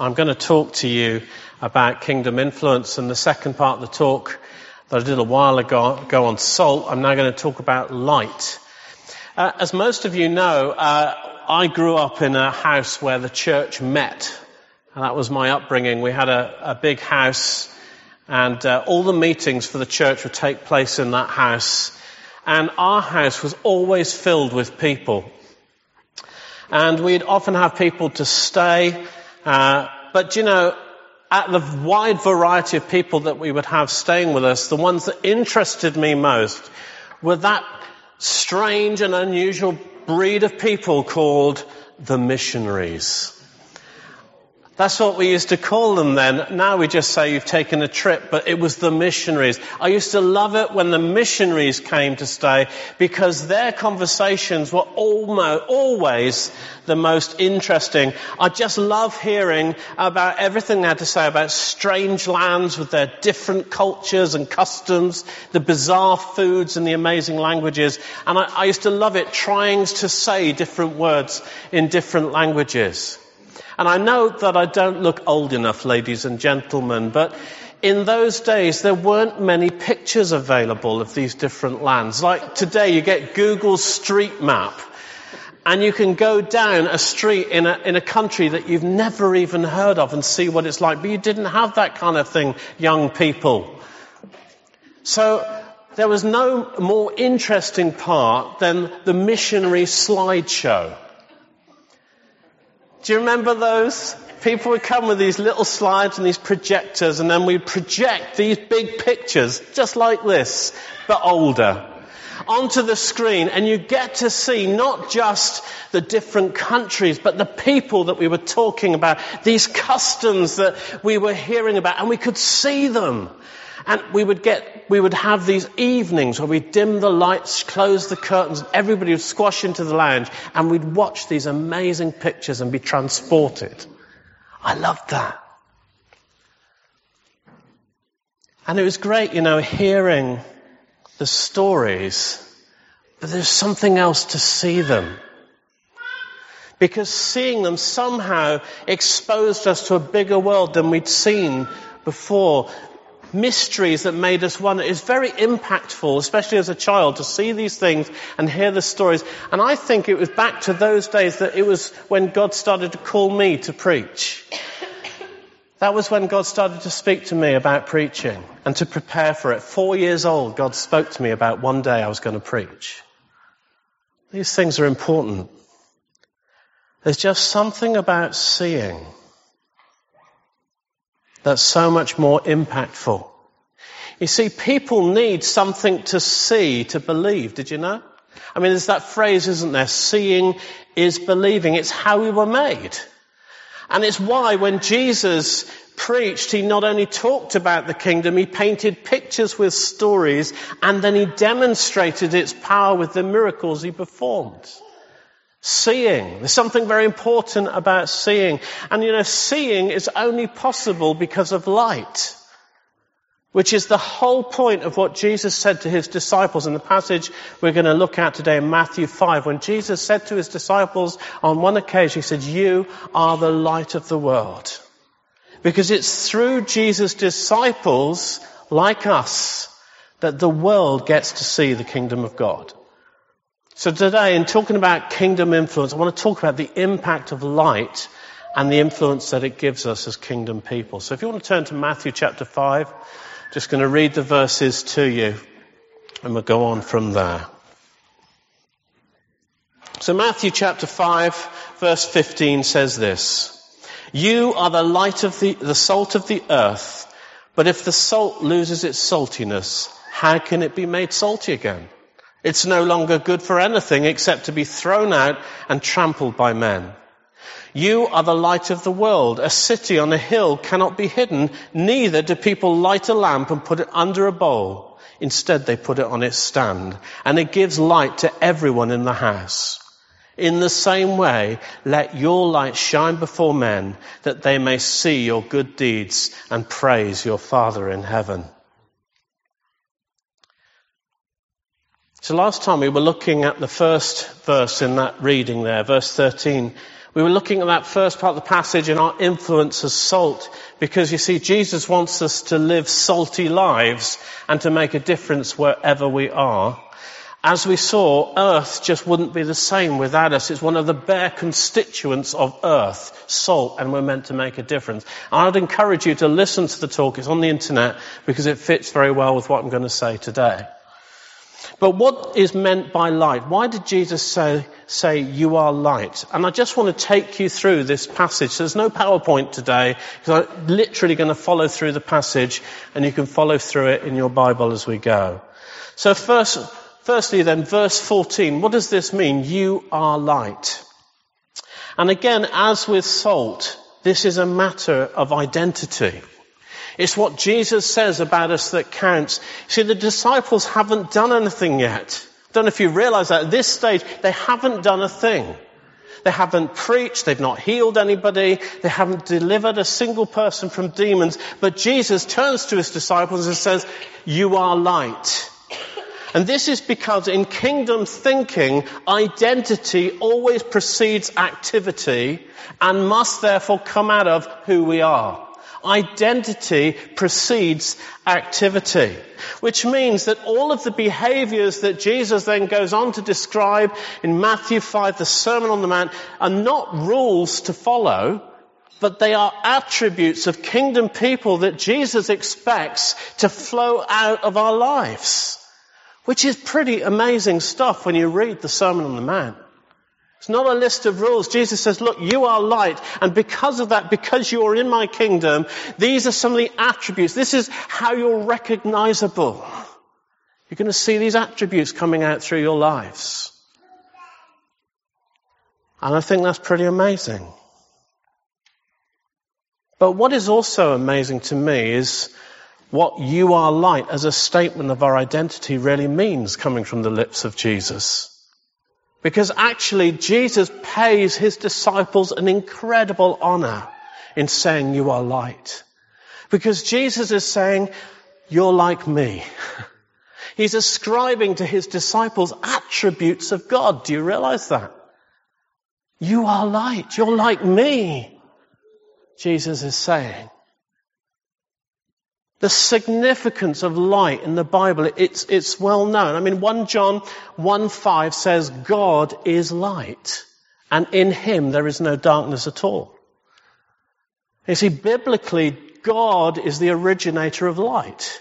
I'm going to talk to you about kingdom influence, and the second part of the talk that I did a while ago, go on salt, I'm now going to talk about light. Uh, as most of you know, uh, I grew up in a house where the church met. And that was my upbringing. We had a, a big house, and uh, all the meetings for the church would take place in that house. And our house was always filled with people. And we'd often have people to stay. Uh, but you know, at the wide variety of people that we would have staying with us, the ones that interested me most were that strange and unusual breed of people called the missionaries. That's what we used to call them then. Now we just say you've taken a trip, but it was the missionaries. I used to love it when the missionaries came to stay because their conversations were almost, always the most interesting. I just love hearing about everything they had to say about strange lands with their different cultures and customs, the bizarre foods and the amazing languages. And I, I used to love it trying to say different words in different languages. And I know that I don't look old enough, ladies and gentlemen, but in those days there weren't many pictures available of these different lands. Like today you get Google Street Map and you can go down a street in a, in a country that you've never even heard of and see what it's like. But you didn't have that kind of thing, young people. So there was no more interesting part than the missionary slideshow. Do you remember those? People would come with these little slides and these projectors and then we'd project these big pictures, just like this, but older, onto the screen and you get to see not just the different countries, but the people that we were talking about, these customs that we were hearing about and we could see them. And we would get, we would have these evenings where we'd dim the lights, close the curtains, and everybody would squash into the lounge, and we'd watch these amazing pictures and be transported. I loved that. And it was great, you know, hearing the stories, but there's something else to see them. Because seeing them somehow exposed us to a bigger world than we'd seen before mysteries that made us wonder. It's very impactful, especially as a child, to see these things and hear the stories. And I think it was back to those days that it was when God started to call me to preach. That was when God started to speak to me about preaching and to prepare for it. Four years old, God spoke to me about one day I was going to preach. These things are important. There's just something about seeing that's so much more impactful. You see, people need something to see to believe. Did you know? I mean, there's that phrase, isn't there? Seeing is believing. It's how we were made. And it's why when Jesus preached, he not only talked about the kingdom, he painted pictures with stories, and then he demonstrated its power with the miracles he performed. Seeing. There's something very important about seeing. And you know, seeing is only possible because of light. Which is the whole point of what Jesus said to his disciples in the passage we're going to look at today in Matthew 5. When Jesus said to his disciples on one occasion, he said, you are the light of the world. Because it's through Jesus' disciples, like us, that the world gets to see the kingdom of God. So today, in talking about kingdom influence, I want to talk about the impact of light and the influence that it gives us as kingdom people. So if you want to turn to Matthew chapter 5, I'm just going to read the verses to you and we'll go on from there. So Matthew chapter 5 verse 15 says this, You are the light of the, the salt of the earth, but if the salt loses its saltiness, how can it be made salty again? It's no longer good for anything except to be thrown out and trampled by men. You are the light of the world. A city on a hill cannot be hidden. Neither do people light a lamp and put it under a bowl. Instead, they put it on its stand and it gives light to everyone in the house. In the same way, let your light shine before men that they may see your good deeds and praise your Father in heaven. So last time we were looking at the first verse in that reading there, verse 13, We were looking at that first part of the passage and our influence as salt, because you see, Jesus wants us to live salty lives and to make a difference wherever we are. As we saw, earth just wouldn't be the same without us. It's one of the bare constituents of earth, salt, and we're meant to make a difference. I'd encourage you to listen to the talk. It's on the internet because it fits very well with what I'm going to say today. But what is meant by light? Why did Jesus say, say, you are light? And I just want to take you through this passage. There's no PowerPoint today because I'm literally going to follow through the passage and you can follow through it in your Bible as we go. So first, firstly then, verse 14, what does this mean? You are light. And again, as with salt, this is a matter of identity. It's what Jesus says about us that counts. See, the disciples haven't done anything yet. I don't know if you realize that at this stage, they haven't done a thing. They haven't preached, they've not healed anybody, they haven't delivered a single person from demons, but Jesus turns to his disciples and says, you are light. And this is because in kingdom thinking, identity always precedes activity and must therefore come out of who we are. Identity precedes activity. Which means that all of the behaviors that Jesus then goes on to describe in Matthew 5, the Sermon on the Mount, are not rules to follow, but they are attributes of kingdom people that Jesus expects to flow out of our lives. Which is pretty amazing stuff when you read the Sermon on the Mount. It's not a list of rules. Jesus says, look, you are light, and because of that, because you are in my kingdom, these are some of the attributes. This is how you're recognizable. You're going to see these attributes coming out through your lives. And I think that's pretty amazing. But what is also amazing to me is what you are light as a statement of our identity really means coming from the lips of Jesus. Because actually, Jesus pays his disciples an incredible honor in saying, You are light. Because Jesus is saying, You're like me. He's ascribing to his disciples attributes of God. Do you realize that? You are light. You're like me. Jesus is saying. The significance of light in the Bible, it's, it's well known. I mean, 1 John 1 5 says, God is light, and in him there is no darkness at all. You see, biblically, God is the originator of light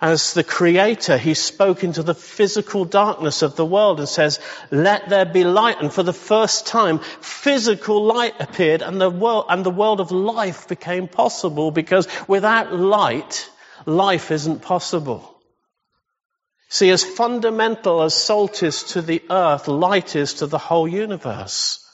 as the creator, he spoke into the physical darkness of the world and says, let there be light. And for the first time, physical light appeared and the world, and the world of life became possible because without light, life isn't possible. See, as fundamental as salt is to the earth, light is to the whole universe.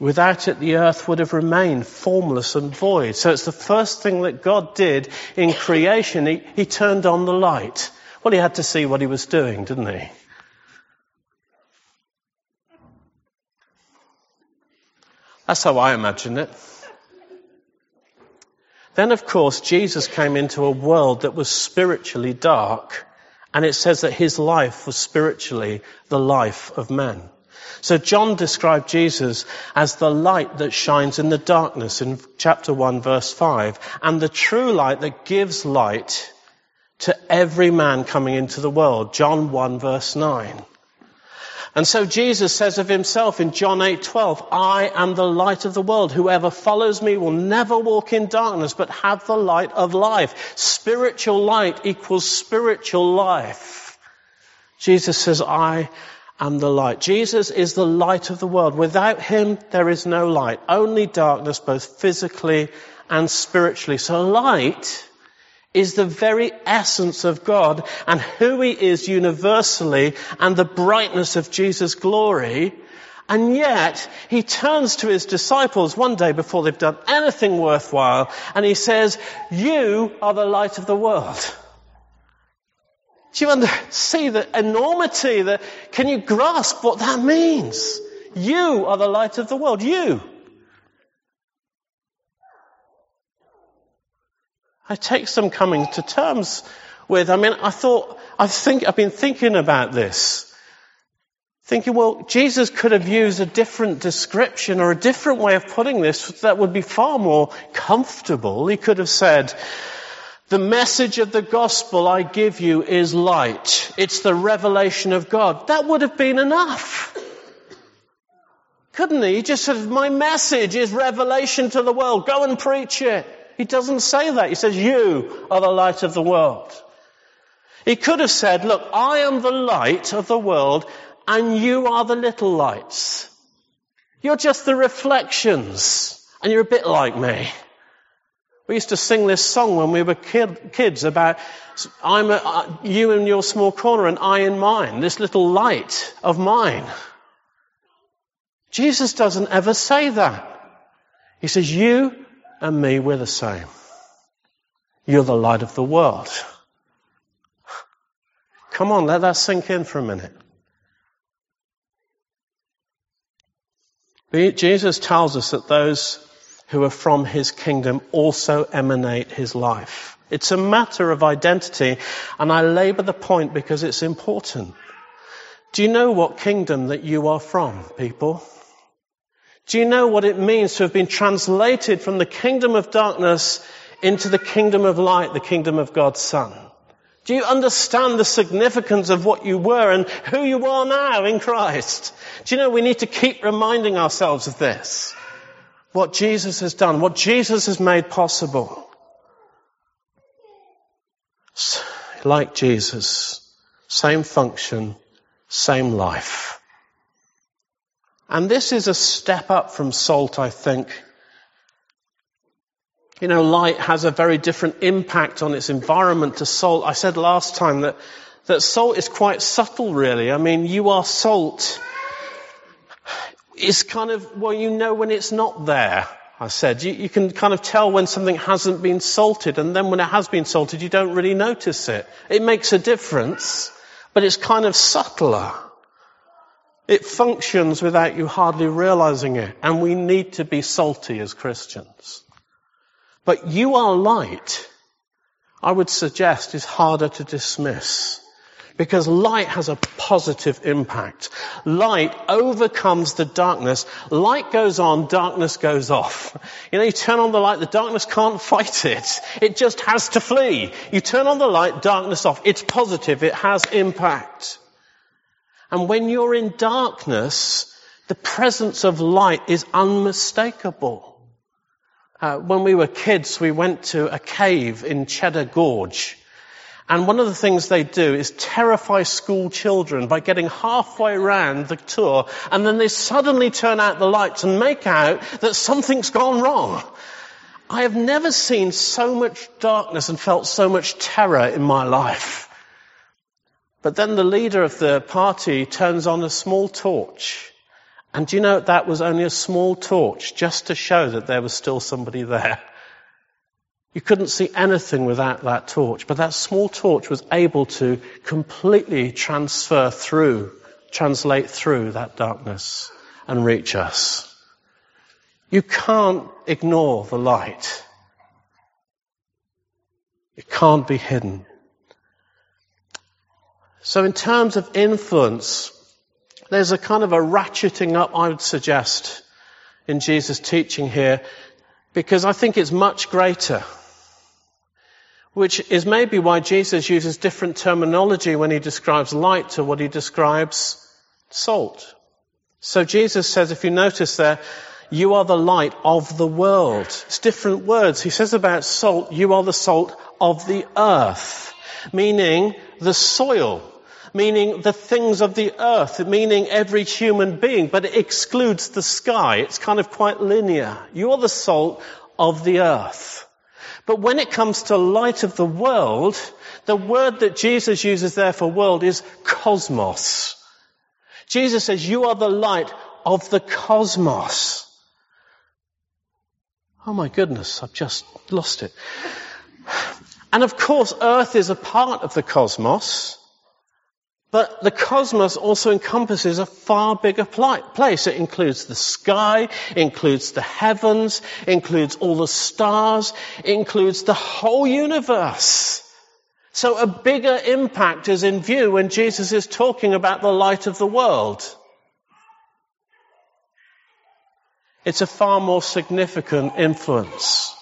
Without it, the earth would have remained formless and void. So it's the first thing that God did in creation. He, he turned on the light. Well, he had to see what he was doing, didn't he? That's how I imagine it. Then, of course, Jesus came into a world that was spiritually dark, and it says that his life was spiritually the life of men. So John described Jesus as the light that shines in the darkness in chapter 1 verse 5 and the true light that gives light to every man coming into the world. John 1 verse 9. And so Jesus says of himself in John 8:12, I am the light of the world. Whoever follows me will never walk in darkness, but have the light of life. Spiritual light equals spiritual life. Jesus says, I am the light. Jesus is the light of the world. Without him, there is no light. Only darkness, both physically and spiritually. So light is the very essence of God and who he is universally and the brightness of Jesus' glory. And yet, he turns to his disciples one day before they've done anything worthwhile and he says, you are the light of the world. Do you under, see the enormity? The, can you grasp what that means? You are the light of the world. You. I take some coming to terms with. I mean, I thought, I think, I've been thinking about this. Thinking, well, Jesus could have used a different description or a different way of putting this that would be far more comfortable. He could have said, the message of the gospel I give you is light. It's the revelation of God. That would have been enough. Couldn't he? He just said, my message is revelation to the world. Go and preach it. He doesn't say that. He says, you are the light of the world. He could have said, look, I am the light of the world and you are the little lights. You're just the reflections and you're a bit like me. We used to sing this song when we were kid, kids about I'm a, uh, you in your small corner and I in mine, this little light of mine. Jesus doesn't ever say that. He says, you and me, we're the same. You're the light of the world. Come on, let that sink in for a minute. Jesus tells us that those who are from his kingdom also emanate his life. It's a matter of identity, and I labour the point because it's important. Do you know what kingdom that you are from, people? Do you know what it means to have been translated from the kingdom of darkness into the kingdom of light, the kingdom of God's Son? Do you understand the significance of what you were and who you are now in Christ? Do you know we need to keep reminding ourselves of this? What Jesus has done, what Jesus has made possible. Like Jesus, same function, same life. And this is a step up from salt, I think. You know, light has a very different impact on its environment to salt. I said last time that, that salt is quite subtle, really. I mean, you are salt. It's kind of, well, you know when it's not there. I said, you, you can kind of tell when something hasn't been salted, and then when it has been salted, you don't really notice it. It makes a difference, but it's kind of subtler. It functions without you hardly realizing it, and we need to be salty as Christians. But you are light, I would suggest, is harder to dismiss. Because light has a positive impact. Light overcomes the darkness. Light goes on, darkness goes off. You know, you turn on the light, the darkness can't fight it. It just has to flee. You turn on the light, darkness off. It's positive. It has impact. And when you're in darkness, the presence of light is unmistakable. Uh, when we were kids, we went to a cave in Cheddar Gorge. And one of the things they do is terrify school children by getting halfway around the tour and then they suddenly turn out the lights and make out that something's gone wrong. I have never seen so much darkness and felt so much terror in my life. But then the leader of the party turns on a small torch and do you know that was only a small torch just to show that there was still somebody there? You couldn't see anything without that torch, but that small torch was able to completely transfer through, translate through that darkness and reach us. You can't ignore the light. It can't be hidden. So in terms of influence, there's a kind of a ratcheting up, I would suggest, in Jesus' teaching here, because I think it's much greater. Which is maybe why Jesus uses different terminology when he describes light to what he describes salt. So Jesus says, if you notice there, you are the light of the world. It's different words. He says about salt, you are the salt of the earth, meaning the soil meaning the things of the earth, meaning every human being, but it excludes the sky. It's kind of quite linear. You're the salt of the earth. But when it comes to light of the world, the word that Jesus uses there for world is cosmos. Jesus says, you are the light of the cosmos. Oh my goodness, I've just lost it. And of course, earth is a part of the cosmos. But the cosmos also encompasses a far bigger place. It includes the sky, includes the heavens, includes all the stars, includes the whole universe. So a bigger impact is in view when Jesus is talking about the light of the world. It's a far more significant influence.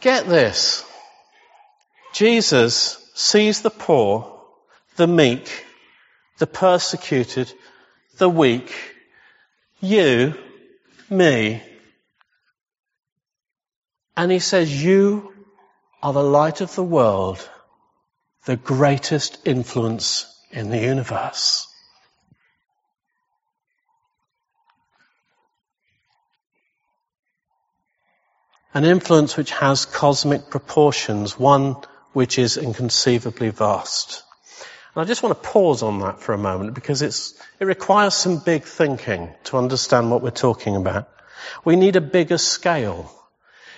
Get this. Jesus sees the poor, the meek, the persecuted, the weak, you, me, and he says, you are the light of the world, the greatest influence in the universe. An influence which has cosmic proportions, one which is inconceivably vast. And I just want to pause on that for a moment because it requires some big thinking to understand what we're talking about. We need a bigger scale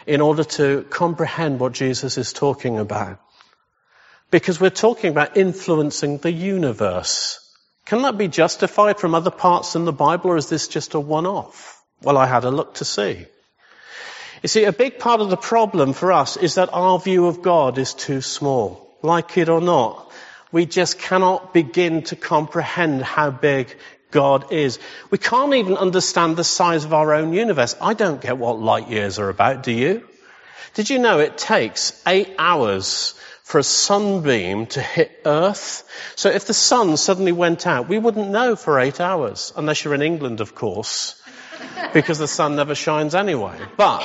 in order to comprehend what Jesus is talking about. Because we're talking about influencing the universe. Can that be justified from other parts in the Bible or is this just a one-off? Well, I had a look to see. You see, a big part of the problem for us is that our view of God is too small. Like it or not, we just cannot begin to comprehend how big God is. We can't even understand the size of our own universe. I don't get what light years are about, do you? Did you know it takes eight hours for a sunbeam to hit Earth? So if the sun suddenly went out, we wouldn't know for eight hours, unless you're in England, of course because the sun never shines anyway. But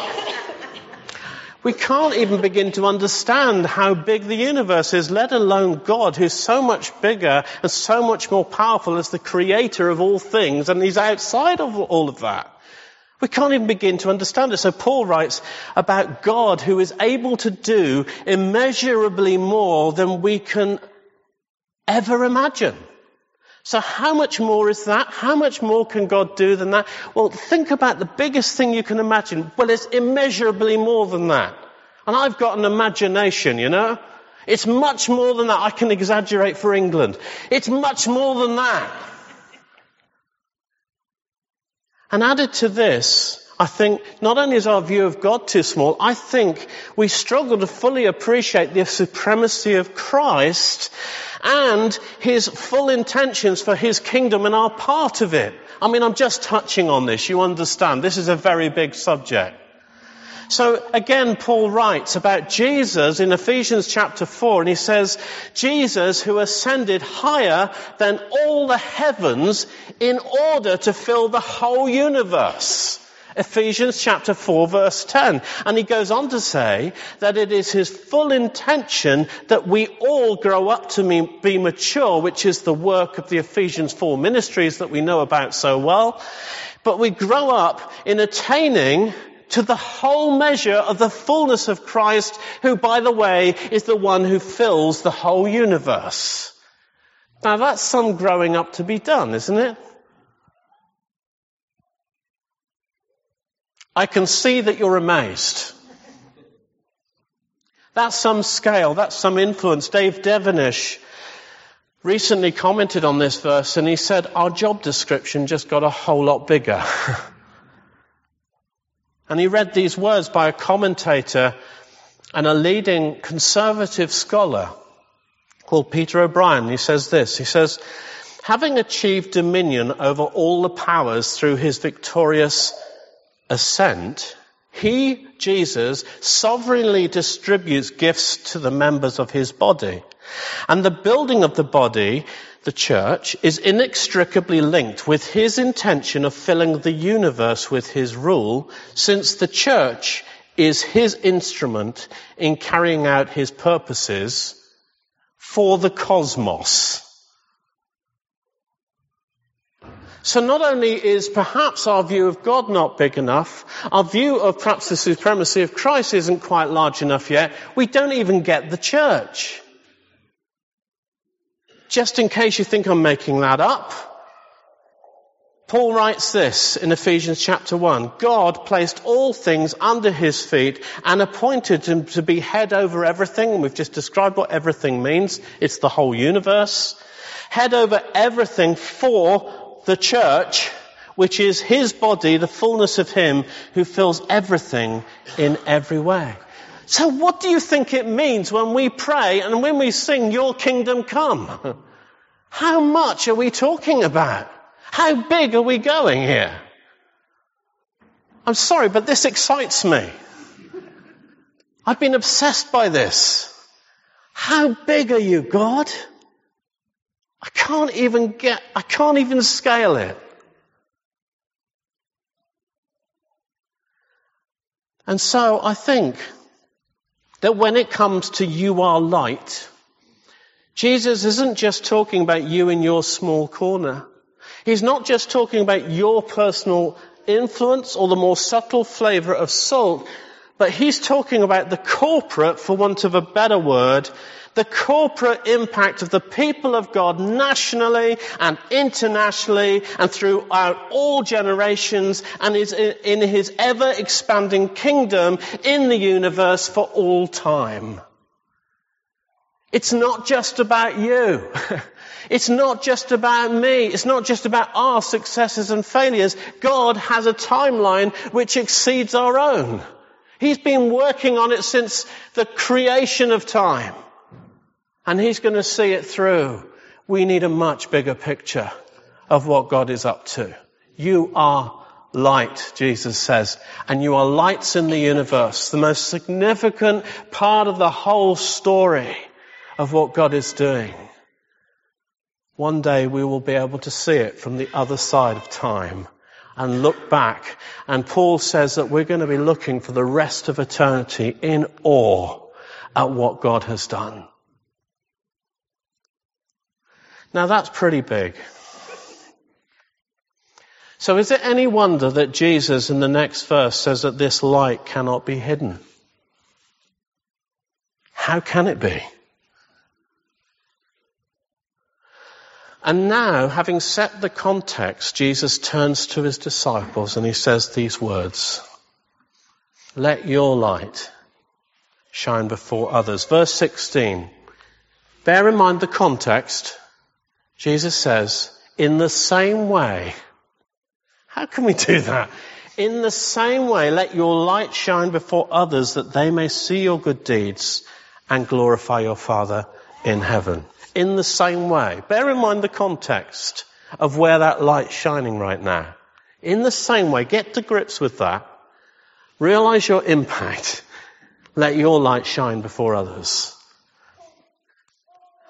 we can't even begin to understand how big the universe is, let alone God, who's so much bigger and so much more powerful as the creator of all things, and he's outside of all of that. We can't even begin to understand it. So Paul writes about God who is able to do immeasurably more than we can ever imagine. So how much more is that? How much more can God do than that? Well, think about the biggest thing you can imagine. Well, it's immeasurably more than that. And I've got an imagination, you know? It's much more than that. I can exaggerate for England. It's much more than that. And added to this, I think not only is our view of God too small, I think we struggle to fully appreciate the supremacy of Christ and His full intentions for His kingdom and our part of it. I mean, I'm just touching on this, you understand. This is a very big subject. So again, Paul writes about Jesus in Ephesians chapter 4, and he says, Jesus who ascended higher than all the heavens in order to fill the whole universe. Ephesians chapter 4 verse 10. And he goes on to say that it is his full intention that we all grow up to be mature, which is the work of the Ephesians 4 ministries that we know about so well. But we grow up in attaining to the whole measure of the fullness of Christ, who by the way is the one who fills the whole universe. Now that's some growing up to be done, isn't it? I can see that you're amazed. That's some scale, that's some influence. Dave Devenish recently commented on this verse and he said, our job description just got a whole lot bigger. and he read these words by a commentator and a leading conservative scholar called Peter O'Brien. He says this, he says, having achieved dominion over all the powers through his victorious ascent, he, Jesus, sovereignly distributes gifts to the members of his body. And the building of the body, the church, is inextricably linked with his intention of filling the universe with his rule, since the church is his instrument in carrying out his purposes for the cosmos. So not only is perhaps our view of God not big enough, our view of perhaps the supremacy of Christ isn't quite large enough yet, we don't even get the church. Just in case you think I'm making that up, Paul writes this in Ephesians chapter 1. God placed all things under his feet and appointed him to be head over everything. We've just described what everything means. It's the whole universe. Head over everything for the church, which is his body, the fullness of him who fills everything in every way. So what do you think it means when we pray and when we sing, your kingdom come? How much are we talking about? How big are we going here? I'm sorry, but this excites me. I've been obsessed by this. How big are you, God? I can't even get, I can't even scale it. And so I think that when it comes to you are light, Jesus isn't just talking about you in your small corner. He's not just talking about your personal influence or the more subtle flavor of salt, but he's talking about the corporate, for want of a better word, the corporate impact of the people of God nationally and internationally and throughout all generations and is in his ever expanding kingdom in the universe for all time. It's not just about you. It's not just about me. It's not just about our successes and failures. God has a timeline which exceeds our own. He's been working on it since the creation of time. And He's going to see it through. We need a much bigger picture of what God is up to. You are light, Jesus says, and you are lights in the universe, the most significant part of the whole story of what God is doing. One day we will be able to see it from the other side of time and look back. And Paul says that we're going to be looking for the rest of eternity in awe at what God has done. Now that's pretty big. So is it any wonder that Jesus in the next verse says that this light cannot be hidden? How can it be? And now, having set the context, Jesus turns to his disciples and he says these words. Let your light shine before others. Verse 16. Bear in mind the context. Jesus says, in the same way. How can we do that? In the same way, let your light shine before others that they may see your good deeds and glorify your Father in heaven in the same way. Bear in mind the context of where that light's shining right now. In the same way, get to grips with that. Realize your impact. Let your light shine before others.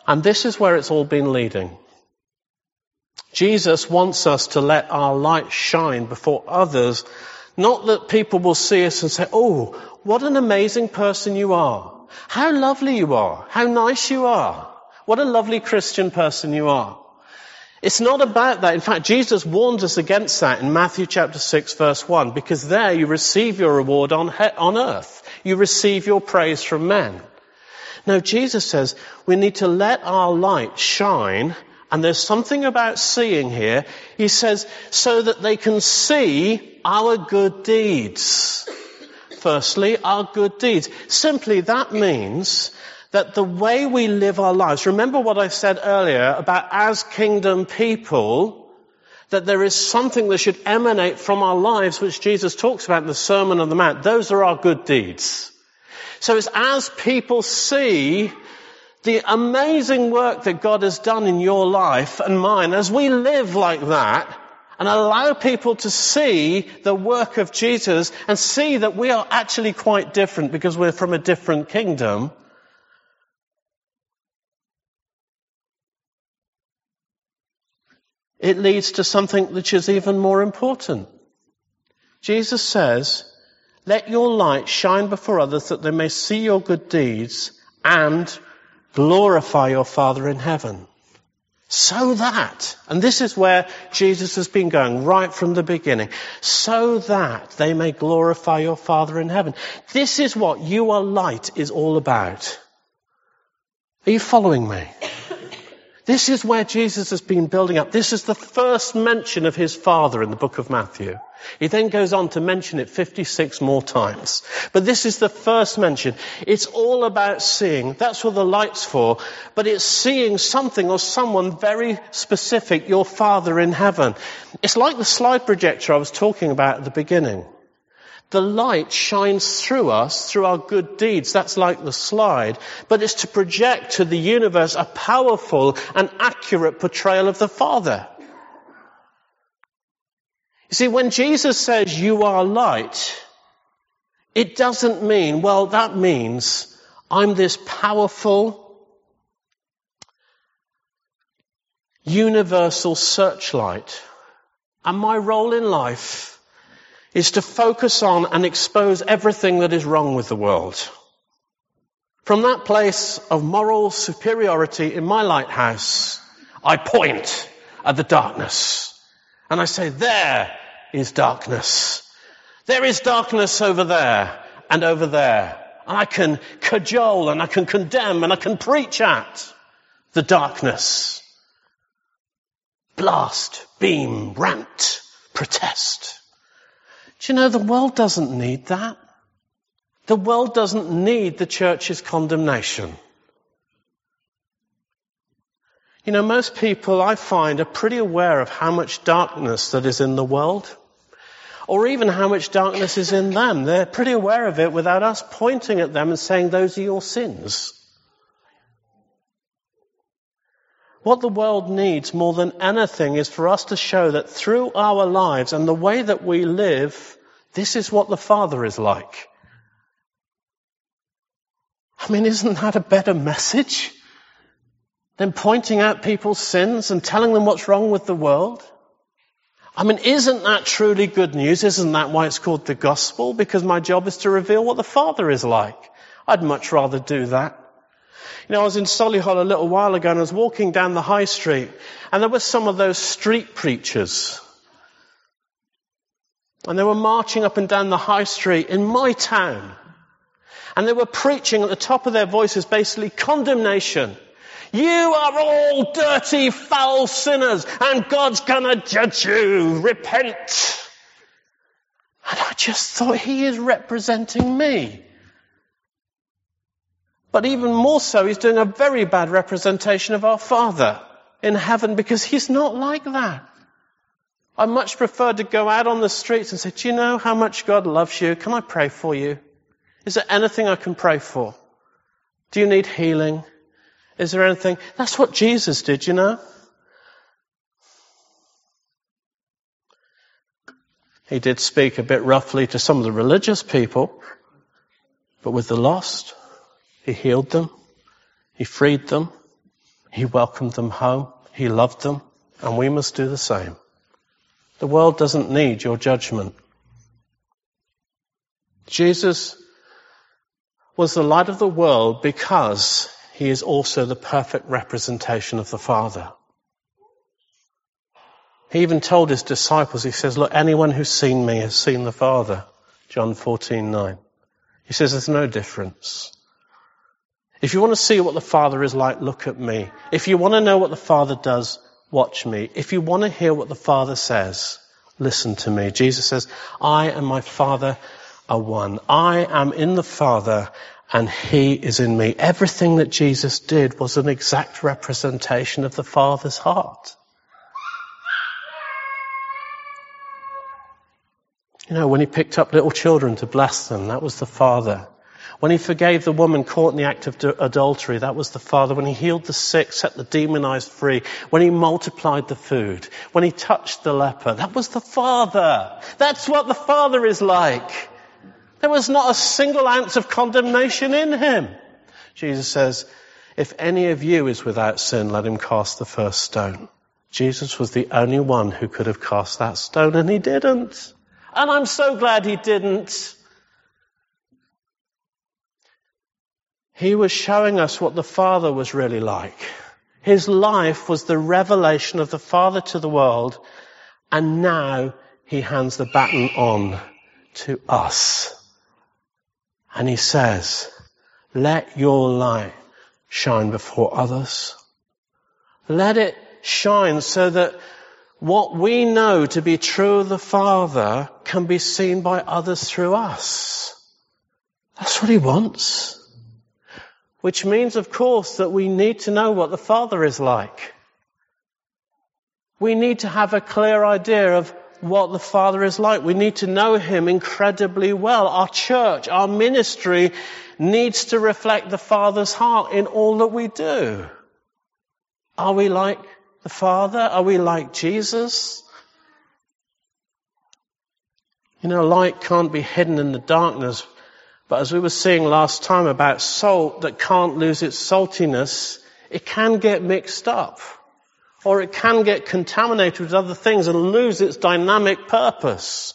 And this is where it's all been leading. Jesus wants us to let our light shine before others, not that people will see us and say, oh, what an amazing person you are. How lovely you are. How nice you are. What a lovely Christian person you are. It's not about that. In fact, Jesus warns us against that in Matthew chapter 6 verse 1, because there you receive your reward on, he- on earth. You receive your praise from men. Now Jesus says we need to let our light shine, and there's something about seeing here. He says, so that they can see our good deeds. Firstly, our good deeds. Simply that means that the way we live our lives, remember what I said earlier about as kingdom people, that there is something that should emanate from our lives, which Jesus talks about in the Sermon on the Mount. Those are our good deeds. So it's as people see the amazing work that God has done in your life and mine, as we live like that, and allow people to see the work of Jesus and see that we are actually quite different because we're from a different kingdom, it leads to something which is even more important. Jesus says, let your light shine before others that they may see your good deeds and glorify your Father in heaven. So that, and this is where Jesus has been going right from the beginning, so that they may glorify your Father in heaven. This is what you are light is all about. Are you following me? This is where Jesus has been building up. This is the first mention of his Father in the book of Matthew. He then goes on to mention it 56 more times. But this is the first mention. It's all about seeing. That's what the light's for. But it's seeing something or someone very specific, your Father in heaven. It's like the slide projector I was talking about at the beginning. The light shines through us, through our good deeds. That's like the slide. But it's to project to the universe a powerful and accurate portrayal of the Father. You see, when Jesus says you are light, it doesn't mean, well, that means I'm this powerful, universal searchlight. And my role in life is to focus on and expose everything that is wrong with the world. From that place of moral superiority in my lighthouse, I point at the darkness and I say, there is darkness. There is darkness over there and over there. And I can cajole and I can condemn and I can preach at the darkness. Blast, beam, rant, protest. Do you know the world doesn't need that? The world doesn't need the church's condemnation. You know, most people I find are pretty aware of how much darkness that is in the world, or even how much darkness is in them. They're pretty aware of it without us pointing at them and saying, those are your sins. What the world needs more than anything is for us to show that through our lives and the way that we live, this is what the Father is like. I mean, isn't that a better message than pointing out people's sins and telling them what's wrong with the world? I mean, isn't that truly good news? Isn't that why it's called the gospel? Because my job is to reveal what the Father is like. I'd much rather do that. You know, I was in Solihull a little while ago and I was walking down the high street and there were some of those street preachers. And they were marching up and down the high street in my town. And they were preaching at the top of their voices basically condemnation. You are all dirty, foul sinners and God's gonna judge you. Repent. And I just thought he is representing me. But even more so, he's doing a very bad representation of our Father in heaven because he's not like that. I much prefer to go out on the streets and say, do you know how much God loves you? Can I pray for you? Is there anything I can pray for? Do you need healing? Is there anything? That's what Jesus did, you know? He did speak a bit roughly to some of the religious people, but with the lost, he healed them. He freed them. He welcomed them home. He loved them. And we must do the same. The world doesn't need your judgment. Jesus was the light of the world because he is also the perfect representation of the Father. He even told his disciples, he says, look, anyone who's seen me has seen the Father. John 14, 9. He says there's no difference. If you want to see what the Father is like, look at me. If you want to know what the Father does, watch me. If you want to hear what the Father says, listen to me. Jesus says, I and my Father are one. I am in the Father and He is in me. Everything that Jesus did was an exact representation of the Father's heart. You know, when He picked up little children to bless them, that was the Father. When he forgave the woman caught in the act of adultery, that was the Father. When he healed the sick, set the demonized free. When he multiplied the food. When he touched the leper, that was the Father. That's what the Father is like. There was not a single ounce of condemnation in him. Jesus says, if any of you is without sin, let him cast the first stone. Jesus was the only one who could have cast that stone and he didn't. And I'm so glad he didn't. He was showing us what the Father was really like. His life was the revelation of the Father to the world and now he hands the baton on to us. And he says, let your light shine before others. Let it shine so that what we know to be true of the Father can be seen by others through us. That's what he wants. Which means, of course, that we need to know what the Father is like. We need to have a clear idea of what the Father is like. We need to know Him incredibly well. Our church, our ministry needs to reflect the Father's heart in all that we do. Are we like the Father? Are we like Jesus? You know, light can't be hidden in the darkness. But as we were seeing last time about salt that can't lose its saltiness, it can get mixed up. Or it can get contaminated with other things and lose its dynamic purpose.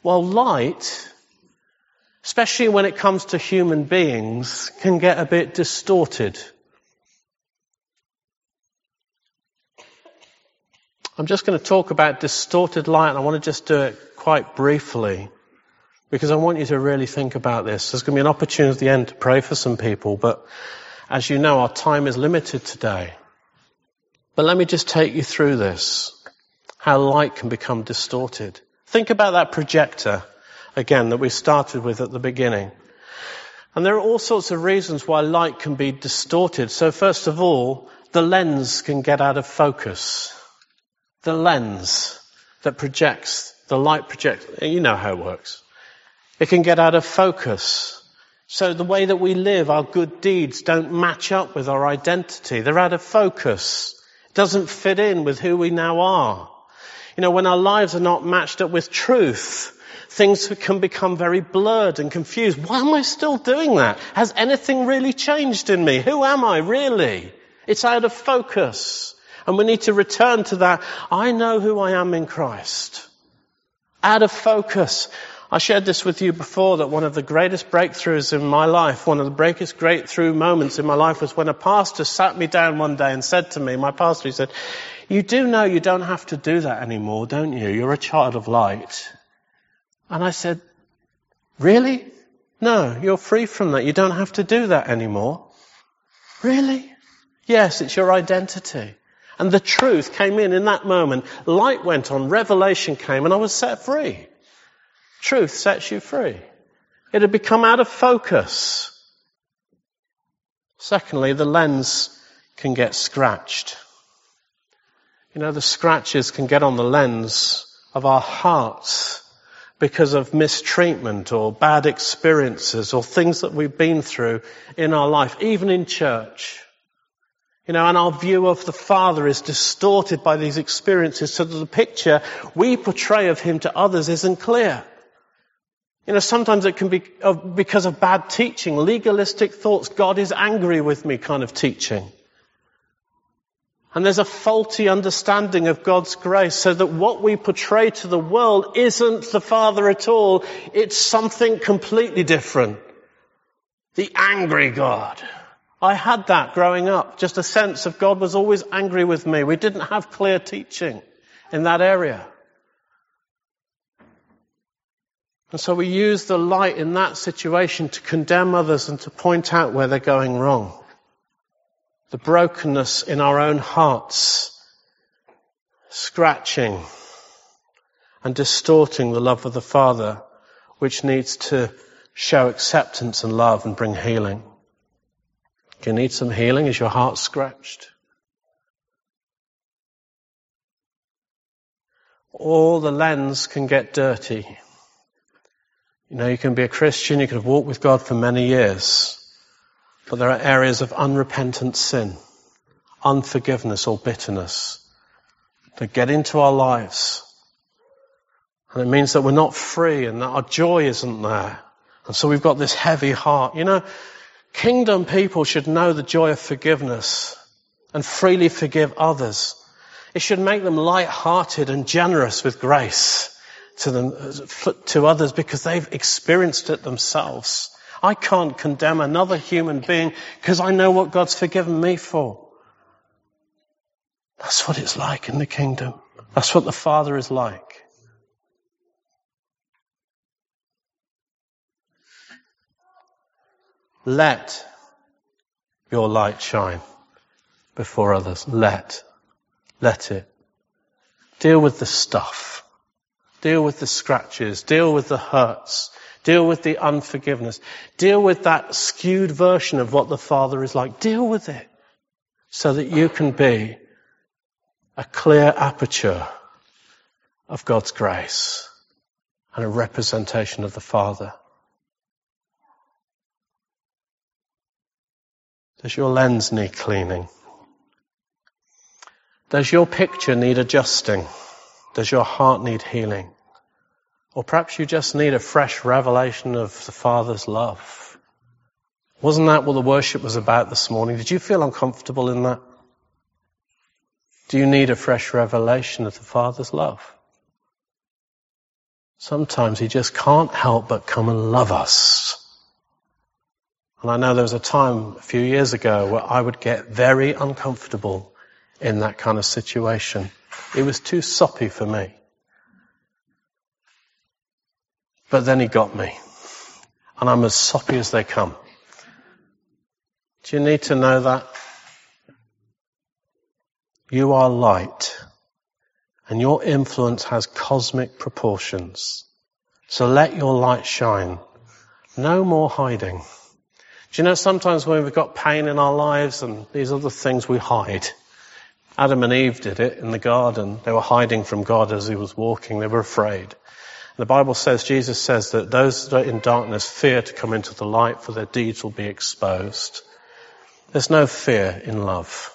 While light, especially when it comes to human beings, can get a bit distorted. I'm just going to talk about distorted light and I want to just do it quite briefly because I want you to really think about this. There's going to be an opportunity at the end to pray for some people, but as you know, our time is limited today. But let me just take you through this. How light can become distorted. Think about that projector again that we started with at the beginning. And there are all sorts of reasons why light can be distorted. So first of all, the lens can get out of focus the lens that projects, the light projects, you know how it works. It can get out of focus. So the way that we live, our good deeds don't match up with our identity. They're out of focus. It doesn't fit in with who we now are. You know, when our lives are not matched up with truth, things can become very blurred and confused. Why am I still doing that? Has anything really changed in me? Who am I really? It's out of focus. And we need to return to that. I know who I am in Christ. Out of focus. I shared this with you before that one of the greatest breakthroughs in my life, one of the greatest breakthrough moments in my life was when a pastor sat me down one day and said to me, my pastor, he said, you do know you don't have to do that anymore, don't you? You're a child of light. And I said, really? No, you're free from that. You don't have to do that anymore. Really? Yes, it's your identity. And the truth came in in that moment. Light went on, revelation came, and I was set free. Truth sets you free. It had become out of focus. Secondly, the lens can get scratched. You know, the scratches can get on the lens of our hearts because of mistreatment or bad experiences or things that we've been through in our life, even in church. You know, and our view of the Father is distorted by these experiences so that the picture we portray of Him to others isn't clear. You know, sometimes it can be uh, because of bad teaching, legalistic thoughts, God is angry with me kind of teaching. And there's a faulty understanding of God's grace so that what we portray to the world isn't the Father at all. It's something completely different. The angry God. I had that growing up, just a sense of God was always angry with me. We didn't have clear teaching in that area. And so we use the light in that situation to condemn others and to point out where they're going wrong. The brokenness in our own hearts, scratching and distorting the love of the Father, which needs to show acceptance and love and bring healing. Do you need some healing? Is your heart scratched? All the lens can get dirty. You know, you can be a Christian, you can have walked with God for many years, but there are areas of unrepentant sin, unforgiveness or bitterness that get into our lives. And it means that we're not free and that our joy isn't there. And so we've got this heavy heart. You know, Kingdom people should know the joy of forgiveness and freely forgive others. It should make them light-hearted and generous with grace to them, to others because they've experienced it themselves. I can't condemn another human being because I know what God's forgiven me for. That's what it's like in the kingdom. That's what the Father is like. Let your light shine before others. Let. Let it. Deal with the stuff. Deal with the scratches. Deal with the hurts. Deal with the unforgiveness. Deal with that skewed version of what the Father is like. Deal with it so that you can be a clear aperture of God's grace and a representation of the Father. Does your lens need cleaning? Does your picture need adjusting? Does your heart need healing? Or perhaps you just need a fresh revelation of the Father's love. Wasn't that what the worship was about this morning? Did you feel uncomfortable in that? Do you need a fresh revelation of the Father's love? Sometimes He just can't help but come and love us. And I know there was a time a few years ago where I would get very uncomfortable in that kind of situation. It was too soppy for me. But then he got me. And I'm as soppy as they come. Do you need to know that? You are light. And your influence has cosmic proportions. So let your light shine. No more hiding. Do you know sometimes when we've got pain in our lives and these other things we hide? Adam and Eve did it in the garden. They were hiding from God as he was walking. They were afraid. The Bible says, Jesus says that those that are in darkness fear to come into the light for their deeds will be exposed. There's no fear in love.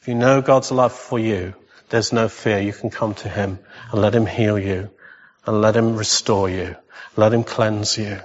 If you know God's love for you, there's no fear. You can come to Him and let Him heal you and let Him restore you. Let Him cleanse you.